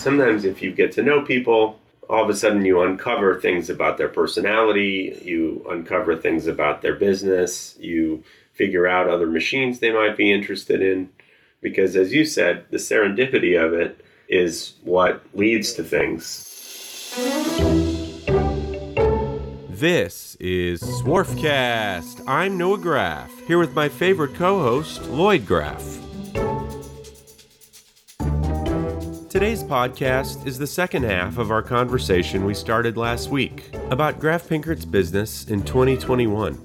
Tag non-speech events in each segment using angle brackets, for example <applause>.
sometimes if you get to know people, all of a sudden you uncover things about their personality, you uncover things about their business, you figure out other machines they might be interested in. Because as you said, the serendipity of it is what leads to things. This is Swarfcast. I'm Noah Graff, here with my favorite co host, Lloyd Graff. Today's podcast is the second half of our conversation we started last week about Graff Pinkert's business in 2021.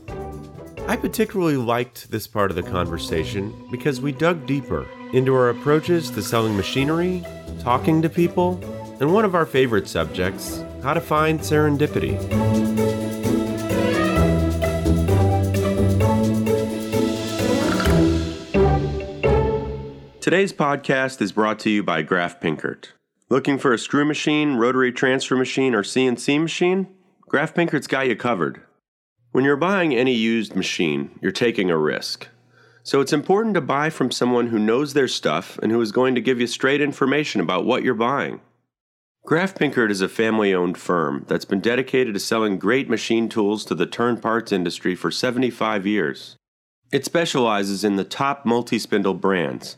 I particularly liked this part of the conversation because we dug deeper into our approaches to selling machinery, talking to people, and one of our favorite subjects, how to find serendipity. Today's podcast is brought to you by Graff Pinkert. Looking for a screw machine, rotary transfer machine, or CNC machine? Graff Pinkert's got you covered. When you're buying any used machine, you're taking a risk. So it's important to buy from someone who knows their stuff and who is going to give you straight information about what you're buying. Graff Pinkert is a family owned firm that's been dedicated to selling great machine tools to the turn parts industry for 75 years. It specializes in the top multi spindle brands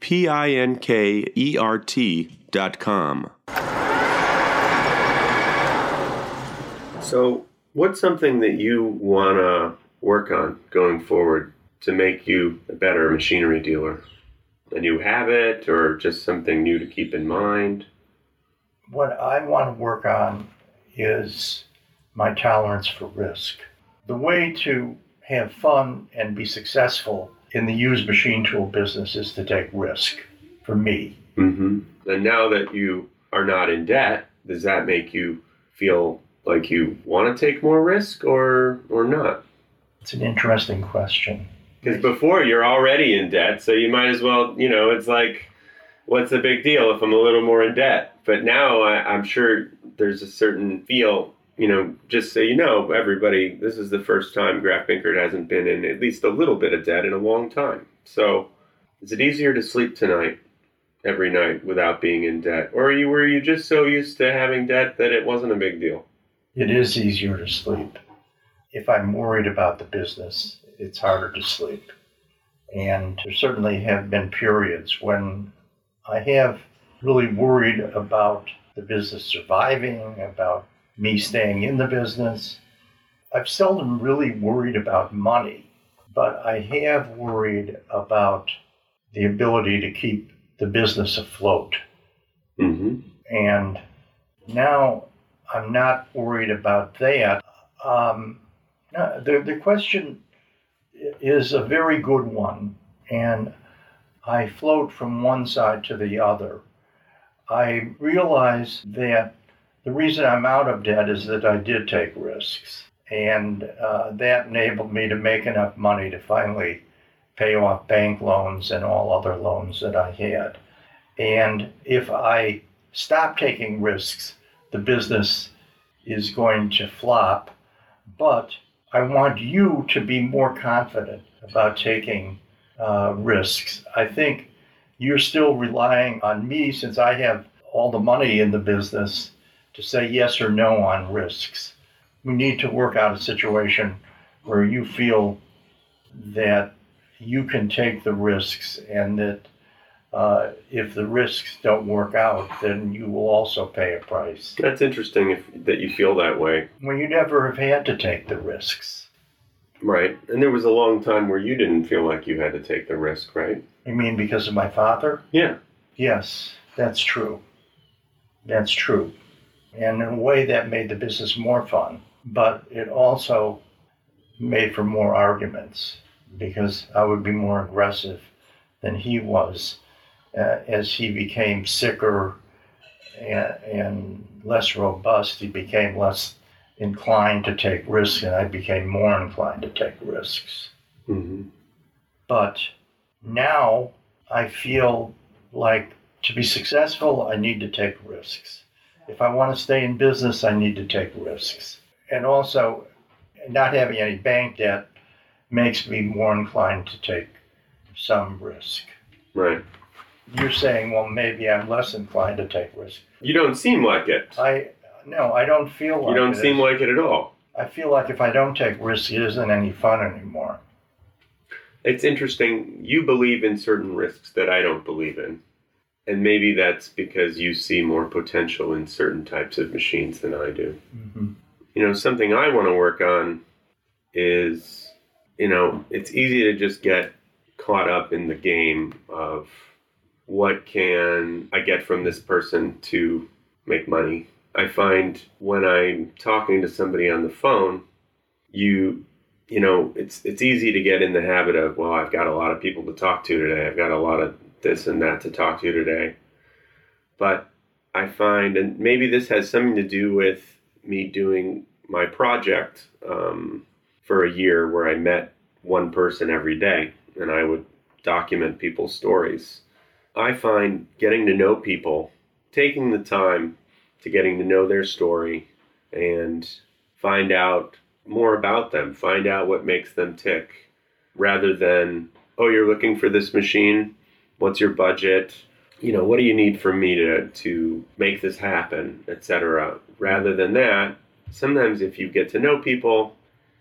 P I N K E R T dot com. So, what's something that you want to work on going forward to make you a better machinery dealer? A new habit or just something new to keep in mind? What I want to work on is my tolerance for risk. The way to have fun and be successful in the used machine tool business is to take risk for me. Mm-hmm. And now that you are not in debt, does that make you feel like you want to take more risk or or not? It's an interesting question. Because before you're already in debt, so you might as well, you know, it's like, what's the big deal if I'm a little more in debt? But now I, I'm sure there's a certain feel you know, just so you know, everybody, this is the first time Graff Pinkert hasn't been in at least a little bit of debt in a long time. So, is it easier to sleep tonight every night without being in debt, or you were you just so used to having debt that it wasn't a big deal? It is easier to sleep. If I'm worried about the business, it's harder to sleep. And there certainly have been periods when I have really worried about the business surviving, about me staying in the business. I've seldom really worried about money, but I have worried about the ability to keep the business afloat. Mm-hmm. And now I'm not worried about that. Um, the, the question is a very good one, and I float from one side to the other. I realize that the reason I'm out of debt is that I did take risks, and uh, that enabled me to make enough money to finally pay off bank loans and all other loans that I had. And if I stop taking risks, the business is going to flop. But I want you to be more confident about taking uh, risks. I think you're still relying on me since I have all the money in the business to say yes or no on risks. We need to work out a situation where you feel that you can take the risks and that uh, if the risks don't work out, then you will also pay a price. That's interesting if, that you feel that way. Well, you never have had to take the risks. Right. And there was a long time where you didn't feel like you had to take the risk, right? You mean because of my father? Yeah. Yes, that's true. That's true. And in a way, that made the business more fun. But it also made for more arguments because I would be more aggressive than he was uh, as he became sicker and, and less robust, he became less inclined to take risks, and I became more inclined to take risks. Mm-hmm. But now I feel like to be successful, I need to take risks. If I want to stay in business, I need to take risks. And also, not having any bank debt makes me more inclined to take some risk. Right. You're saying, well, maybe I'm less inclined to take risk. You don't seem like it. I no, I don't feel like You don't it seem is. like it at all. I feel like if I don't take risks, it isn't any fun anymore. It's interesting. You believe in certain risks that I don't believe in. And maybe that's because you see more potential in certain types of machines than I do. Mm-hmm. You know, something I want to work on is, you know, it's easy to just get caught up in the game of what can I get from this person to make money. I find when I'm talking to somebody on the phone, you you know, it's it's easy to get in the habit of, well, I've got a lot of people to talk to today. I've got a lot of this and that to talk to you today. But I find, and maybe this has something to do with me doing my project um, for a year where I met one person every day and I would document people's stories. I find getting to know people, taking the time to getting to know their story and find out more about them, find out what makes them tick, rather than, oh, you're looking for this machine, what's your budget? You know, what do you need from me to, to make this happen, etc. Rather than that, sometimes if you get to know people,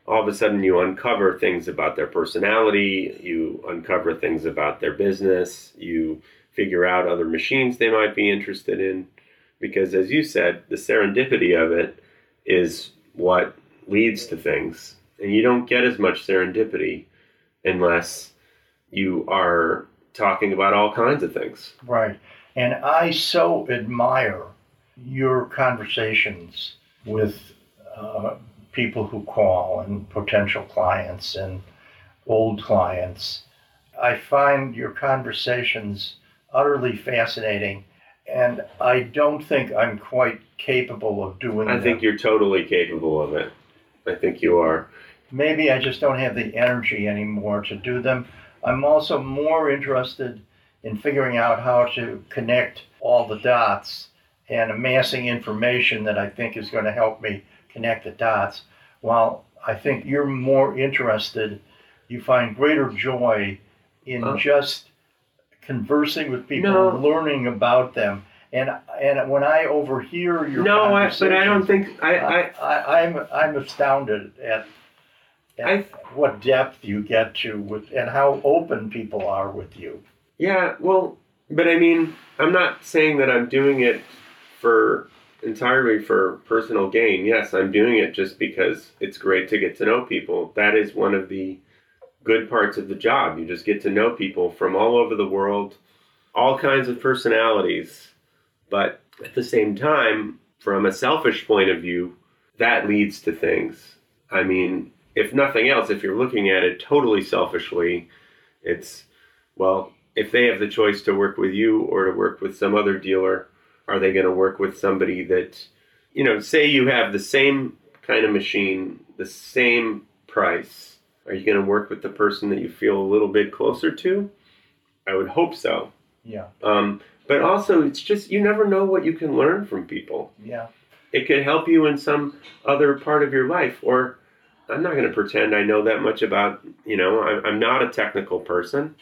all of a sudden you uncover things about their personality, you uncover things about their business, you figure out other machines they might be interested in. Because as you said, the serendipity of it is what leads to things. And you don't get as much serendipity unless you are talking about all kinds of things. Right. And I so admire your conversations with uh, people who call and potential clients and old clients. I find your conversations utterly fascinating, and I don't think I'm quite capable of doing it I them. think you're totally capable of it. I think you are. maybe I just don't have the energy anymore to do them. I'm also more interested in figuring out how to connect all the dots and amassing information that I think is going to help me connect the dots. While I think you're more interested, you find greater joy in Uh. just conversing with people, No. learning about them. And and when I overhear your No, I, but I don't think I, I I, I'm I'm astounded at I- what depth you get to with and how open people are with you. Yeah, well, but I mean, I'm not saying that I'm doing it for entirely for personal gain. Yes, I'm doing it just because it's great to get to know people. That is one of the good parts of the job. You just get to know people from all over the world, all kinds of personalities. But at the same time, from a selfish point of view, that leads to things. I mean, if nothing else, if you're looking at it totally selfishly, it's, well, if they have the choice to work with you or to work with some other dealer, are they going to work with somebody that, you know, say you have the same kind of machine, the same price, are you going to work with the person that you feel a little bit closer to? I would hope so. Yeah, Um, but also, it's just you never know what you can learn from people. yeah, It could help you in some other part of your life. Or I'm not going to pretend I know that much about, you know, I'm, I'm not a technical person.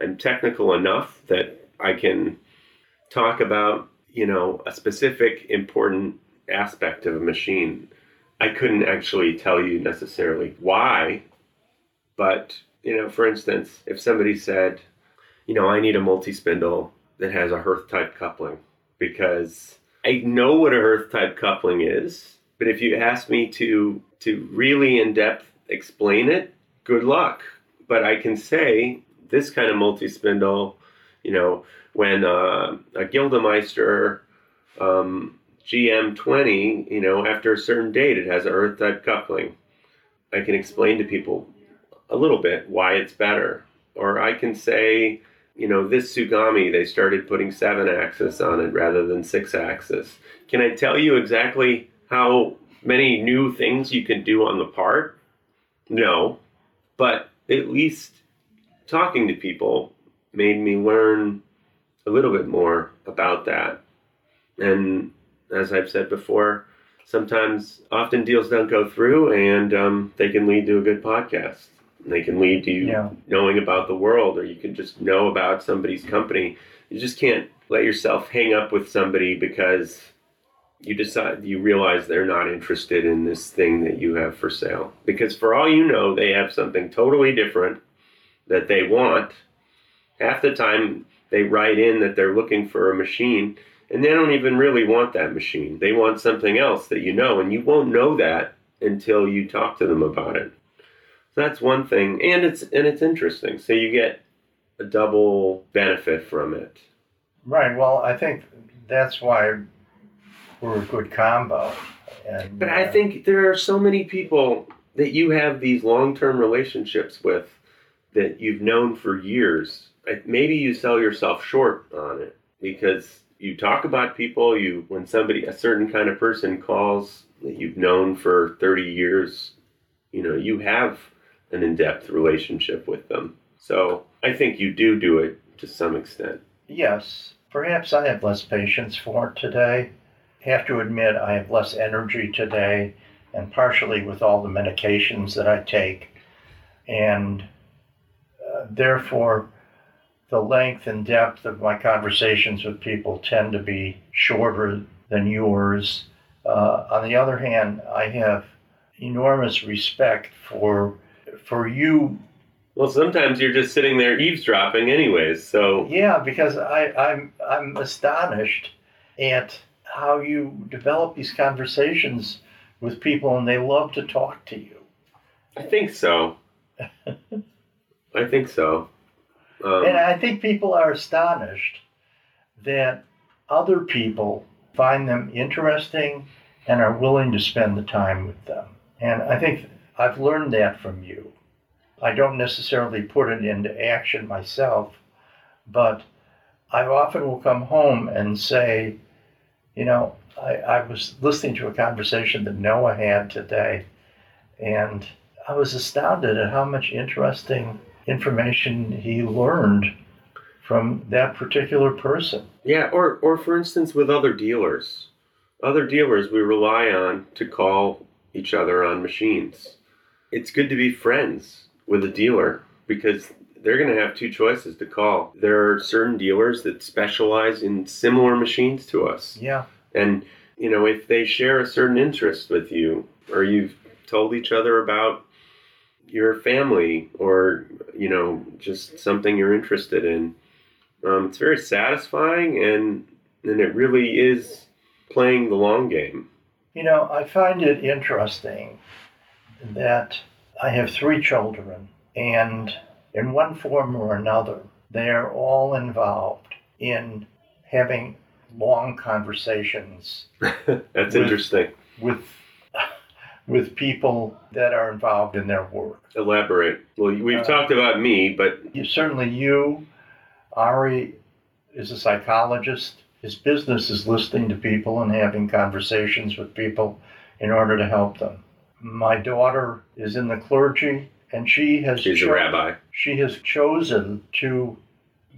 I'm technical enough that I can talk about, you know, a specific important aspect of a machine. I couldn't actually tell you necessarily why, but, you know, for instance, if somebody said, you know, I need a multi spindle that has a Hirth type coupling because I know what a Hirth type coupling is, but if you ask me to to really in depth explain it, good luck. But I can say this kind of multi spindle, you know, when uh, a Gildemeister um, GM20, you know, after a certain date, it has a Hirth type coupling. I can explain to people a little bit why it's better, or I can say you know, this Tsugami, they started putting seven axis on it rather than six axis. Can I tell you exactly how many new things you can do on the part? No. But at least talking to people made me learn a little bit more about that. And as I've said before, sometimes, often deals don't go through, and um, they can lead to a good podcast. They can lead to you Yeah. knowing about the world, or you can just know about somebody's company. You just can't let yourself hang up with somebody because you decide you realize they're not interested in this thing that you have for sale. Because for all you know, they have something totally different that they want. Half the time, they write in that they're looking for a machine and they don't even really want that machine. They want something else that you know, and you won't know that until you talk to them about it. So that's one thing, and it's and it's interesting. So you get a double benefit from it. Right. Well, I think that's why we're a good combo. And But I uh, think there are so many people that you have these long-term relationships with that you've known for years. Maybe you sell yourself short on it because you talk about people. You when somebody a certain kind of person calls that you've known for 30 years, you know you have an in-depth relationship with them. So I think you do do it to some extent. Yes, perhaps I have less patience for it today. Have to admit, I have less energy today, and partially with all the medications that I take. And uh, therefore, the length and depth of my conversations with people tend to be shorter than yours. Uh, on the other hand, I have enormous respect for for you Well, sometimes you're just sitting there eavesdropping, anyways. So Yeah, because I, I'm I'm astonished at how you develop these conversations with people and they love to talk to you. I think so. I think so. Um, And I think people are astonished that other people find them interesting and are willing to spend the time with them. And I think I've learned that from you. I don't necessarily put it into action myself, but I often will come home and say, you know, I, I was listening to a conversation that Noah had today, and I was astounded at how much interesting information he learned from that particular person. yeah, or or for instance, with other dealers, other dealers we rely on to call each other on machines. It's good to be friends with a dealer because they're going to have two choices to call. There are certain dealers that specialize in similar machines to us. Yeah, And, you know, if they share a certain interest with you, or you've told each other about your family, or, you know, just something you're interested in, um, it's very satisfying and, and it really is playing the long game. you know, I find it interesting that I have three children, and in one form or another, they are all involved in having long conversations <laughs> That's With- interesting. with with people that are involved in their work. Elaborate. Well, we've Uh, talked about me, but You, certainly, you, Ari, is a psychologist. His business is listening to people and having conversations with people in order to help them. My daughter is in the clergy, and she has she's a rabbi. she has chosen to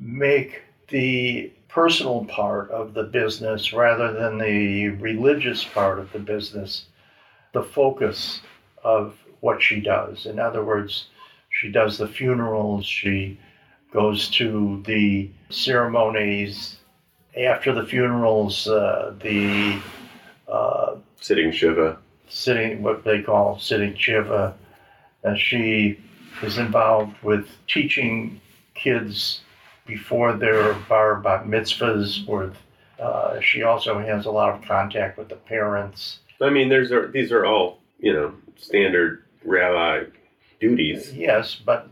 make the personal part of the business rather than the religious part of the business the focus of what she does. In other words, she does the funerals, she goes to the ceremonies. After the funerals, uh, the uh, Sitting Shiva. sitting, what they call sitting Shiva. Uh, she is involved with teaching kids before their bar bat mitzvahs. With uh, she also has a lot of contact with the parents. I mean, there's are these are all you know standard rabbi duties. Yes, but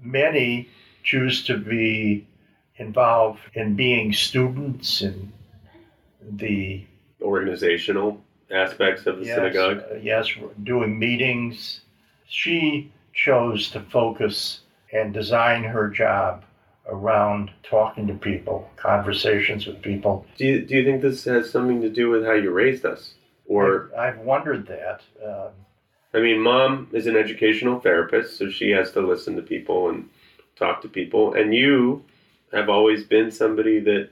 many choose to be involved in being students in the organizational aspects of the yes, synagogue. uh, yes, doing meetings. She chose to focus and design her job around talking to people, conversations with people. Do you, do you think this has something to do with how you raised us? Or, I, have wondered that. Uh, I mean, mom is an educational therapist, so she has to listen to people and talk to people. And you have always been somebody that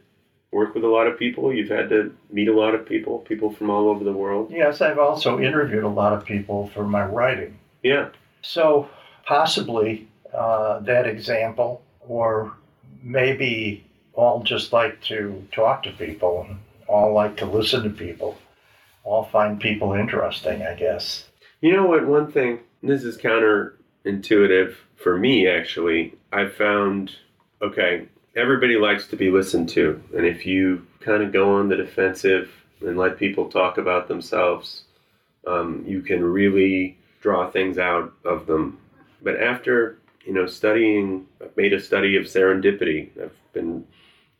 worked with a lot of people. You've had to meet a lot of people, people from all over the world. Yes, I've also interviewed a lot of people for my writing. Yeah. So possibly uh, that example, or maybe all just like to talk to people and all like to listen to people, all find people interesting, I guess. You know what? One thing, this is counterintuitive for me actually. I found, okay, everybody likes to be listened to. And if you kind of go on the defensive and let people talk about themselves, um, you can really draw things out of them. But after, you know, studying, I've made a study of serendipity. I've been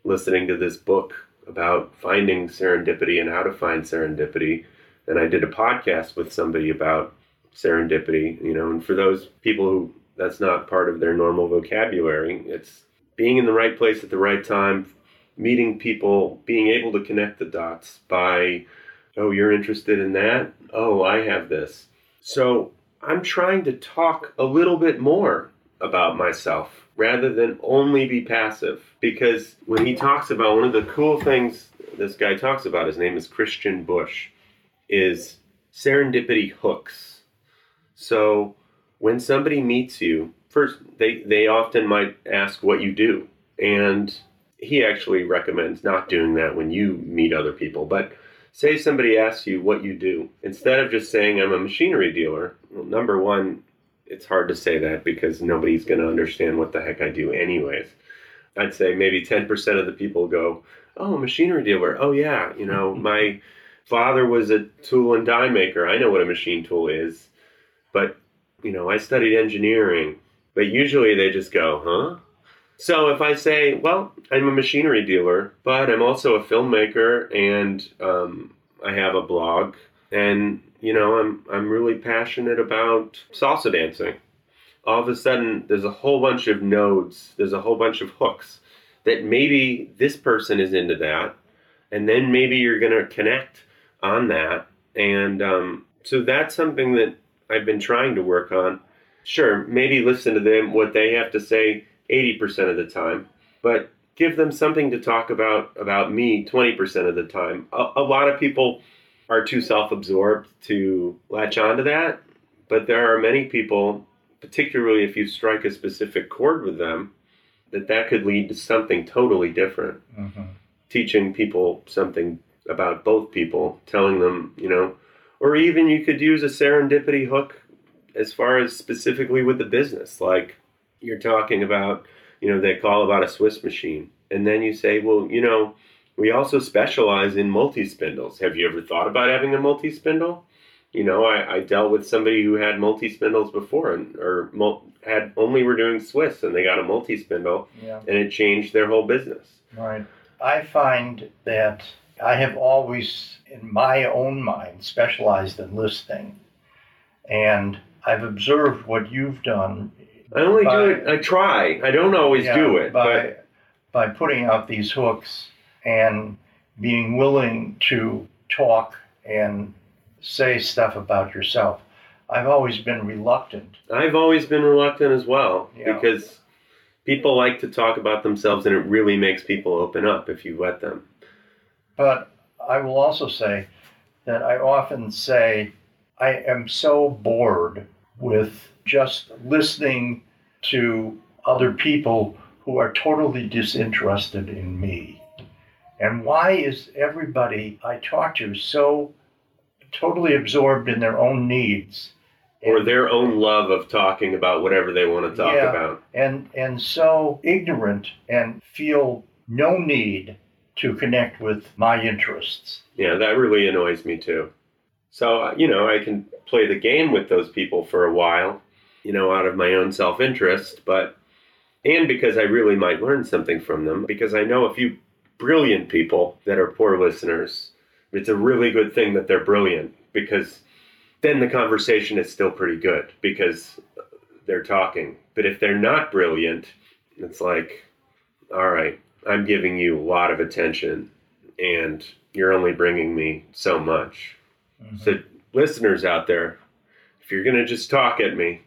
listening to this book about finding serendipity and how to find serendipity. And I did a podcast with somebody about serendipity, you know, and for those people who that's not part of their normal vocabulary, it's being in the right place at the right time, meeting people, being able to connect the dots by, oh, you're interested in that? Oh, I have this. So I'm trying to talk a little bit more about myself rather than only be passive. Because when he talks about one of the cool things this guy talks about, his name is Christian Busch, is serendipity hooks. So when somebody meets you, first they they often might ask what you do, and he actually recommends not doing that when you meet other people. But say somebody asks you what you do, instead of just saying I'm a machinery dealer. Well, number one, it's hard to say that because nobody's going to understand what the heck I do, anyways. I'd say maybe 10% of the people go, Oh, machinery dealer. Oh, yeah. You know, <laughs> my father was a tool and die maker. I know what a machine tool is. But, you know, I studied engineering. But usually they just go, huh? So if I say, well, I'm a machinery dealer, but I'm also a filmmaker and um, I have a blog, and you know, I'm I'm really passionate about salsa dancing. All of a sudden, there's a whole bunch of nodes. There's a whole bunch of hooks that maybe this person is into that, and then maybe you're gonna connect on that, and um, so that's something that I've been trying to work on sure, maybe listen to them, what they have to say 80% of the time, but give them something to talk about about me 20% of the time. A, a lot of people are too self absorbed to latch onto that, but there are many people, particularly if you strike a specific chord with them, that that could lead to something totally different. Mm-hmm. Teaching people something about both people, telling them, you know, or even you could use a serendipity hook as far as specifically with the business, like you're talking about, you know, they call about a Swiss machine, and then you say, well, you know, we also specialize in multi spindles. Have you ever thought about having a multi spindle? You know, I, I, dealt with somebody who had multi spindles before, and or had only were doing Swiss, and they got a multi spindle, yeah. and it changed their whole business. Right. I find that I have always, in my own mind, specialized in listening, and I've observed what you've done. I only by, do it. I try. I don't always yeah, do it, by but... by putting out these hooks and being willing to talk and say stuff about yourself. I've always been reluctant. I've always been reluctant as well yeah. because people like to talk about themselves and it really makes people open up if you let them. But I will also say that I often say I am so bored with just listening to other people who are totally disinterested in me. And why is everybody I talk to so totally absorbed in their own needs? Or their own love of talking about whatever they want to talk yeah, about. And and so ignorant and feel no need to connect with my interests. Yeah, that really annoys me too. So, you know, I can play the game with those people for a while, you know, out of my own self interest, but, and because I really might learn something from them, because I know a few brilliant people that are poor listeners. It's a really good thing that they're brilliant because then the conversation is still pretty good because they're talking. But if they're not brilliant, it's like, all right, I'm giving you a lot of attention and you're only bringing me so much. Mhm. So, listeners out there, if you're going to just talk at me,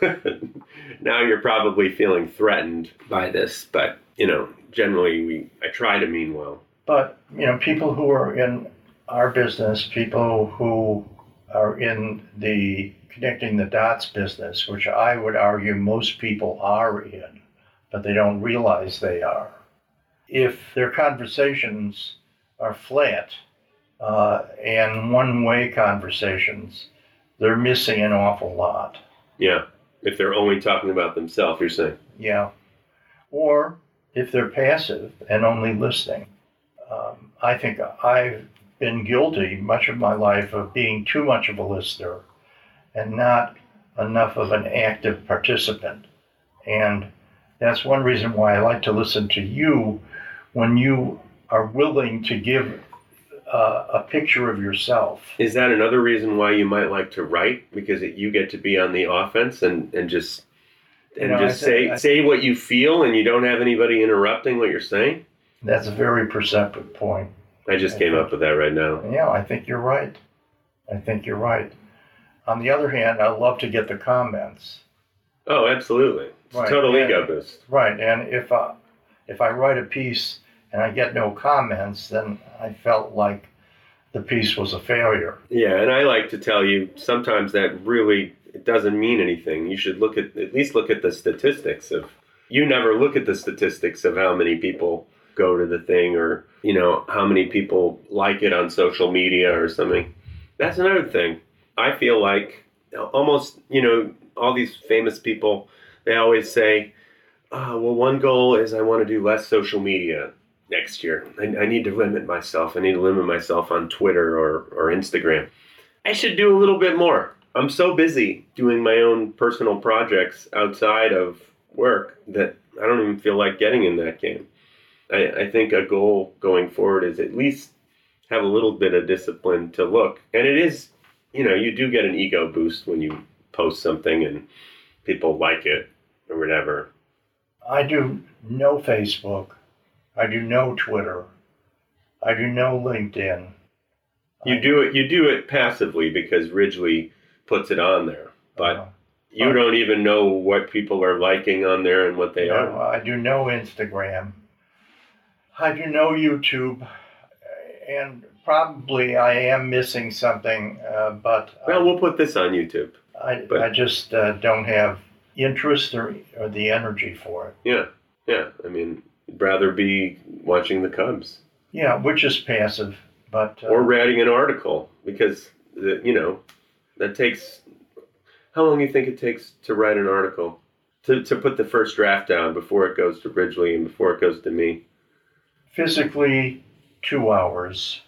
<laughs> now you're probably feeling threatened by this, but you know, generally we I try to mean well. But you know, people who are in our business, people who are in the connecting the dots business, which I would argue most people are in, but they don't realize they are. If their conversations are flat uh, and one-way conversations, they're missing an awful lot. Yeah. If they're only talking about themselves, you're saying. Yeah. Or if they're passive and only listening. Um, I think I've been guilty much of my life of being too much of a listener and not enough of an active participant. And that's one reason why I like to listen to you when you are willing to give uh, a picture of yourself. Is that another reason why you might like to write? Because it, you get to be on the offense and, and just You and know, just I say say what you feel and you don't have anybody interrupting what you're saying? That's a very perceptive point. I just came up with that right now. Yeah, I think you're right. I think you're right. On the other hand, I love to get the comments. Oh, absolutely. It's a Right, total yeah. ego boost. Right, and if I, if I write a piece and I get no comments, then I felt like the piece was a failure. Yeah, and I like to tell you sometimes that really it doesn't mean anything. You should look at at least look at the statistics of you never look at the statistics of how many people go to the thing or, you know, how many people like it on social media or something. That's another thing. I feel like almost, you know, all these famous people, they always say, oh, well, one goal is I want to do less social media next year. I, I need to limit myself. I need to limit myself on Twitter or, or Instagram. I should do a little bit more. I'm so busy doing my own personal projects outside of work that I don't even feel like getting in that game. I, I think a goal going forward is at least have a little bit of discipline to look. And it is, you know, you do get an ego boost when you post something and people like it or whatever. I do no Facebook. I do no Twitter. I do no LinkedIn. You do it you do it passively because Ridgely puts it on there. But Uh, you don't even know what people are liking on there and what they no, are. I do no Instagram. I do no YouTube, and probably I am missing something, uh, but Well, we'll put this on YouTube. I, but- I just uh, don't have interest or, or the energy for it. Yeah. Yeah. I mean, rather be watching the Cubs Yeah, which is passive, but uh, or writing an article because the, you know that takes how long do you think it takes to write an article to, to put the first draft down before it goes to Ridgely and before it goes to me physically two hours.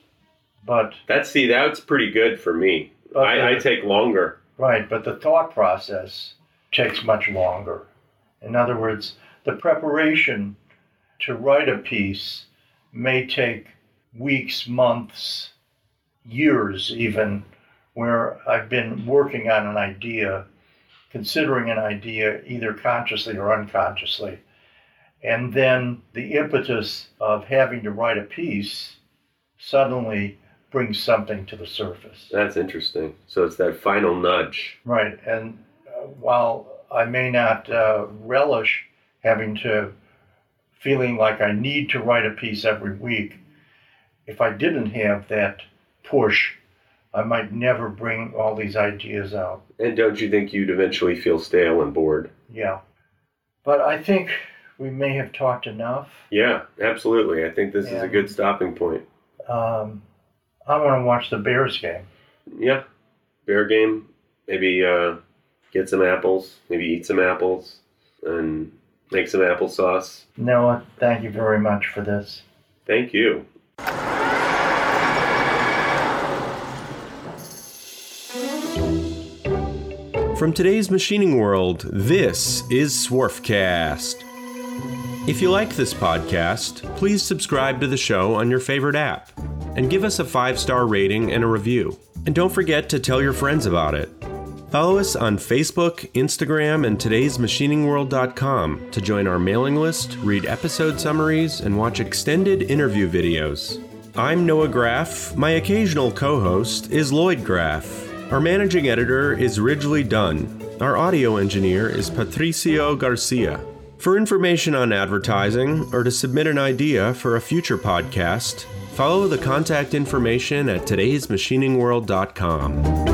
But that's see that's pretty good for me I, I take longer right, but the thought process takes much longer. In other words, the preparation to write a piece may take weeks, months, years even, where I've been working on an idea, considering an idea either consciously or unconsciously. And then the impetus of having to write a piece suddenly brings something to the surface. that's interesting so it's that final nudge Right, and uh, while I may not uh, relish having to feeling like I need to write a piece every week, if I didn't have that push, I might never bring all these ideas out. and don't you think you'd eventually feel stale and bored Yeah, but I think we may have talked enough. yeah absolutely I think this is a good stopping point Um, I want to watch the Bears game. Yeah, bear game. Maybe uh, get some apples. Maybe eat some apples and make some applesauce. Noah, thank you very much for this. Thank you. From today's machining world, this is Swarfcast. If you like this podcast, please subscribe to the show on your favorite app and give us a five star rating and a review. And don't forget to tell your friends about it. Follow us on Facebook, Instagram, and today'smachiningworld.com to join our mailing list, read episode summaries, and watch extended interview videos. I'm Noah Graff. My occasional co host is Lloyd Graff. Our managing editor is Ridgely Dunn. Our audio engineer is Patricio Garcia. For information on advertising or to submit an idea for a future podcast, follow the contact information at today'smachiningworld.com.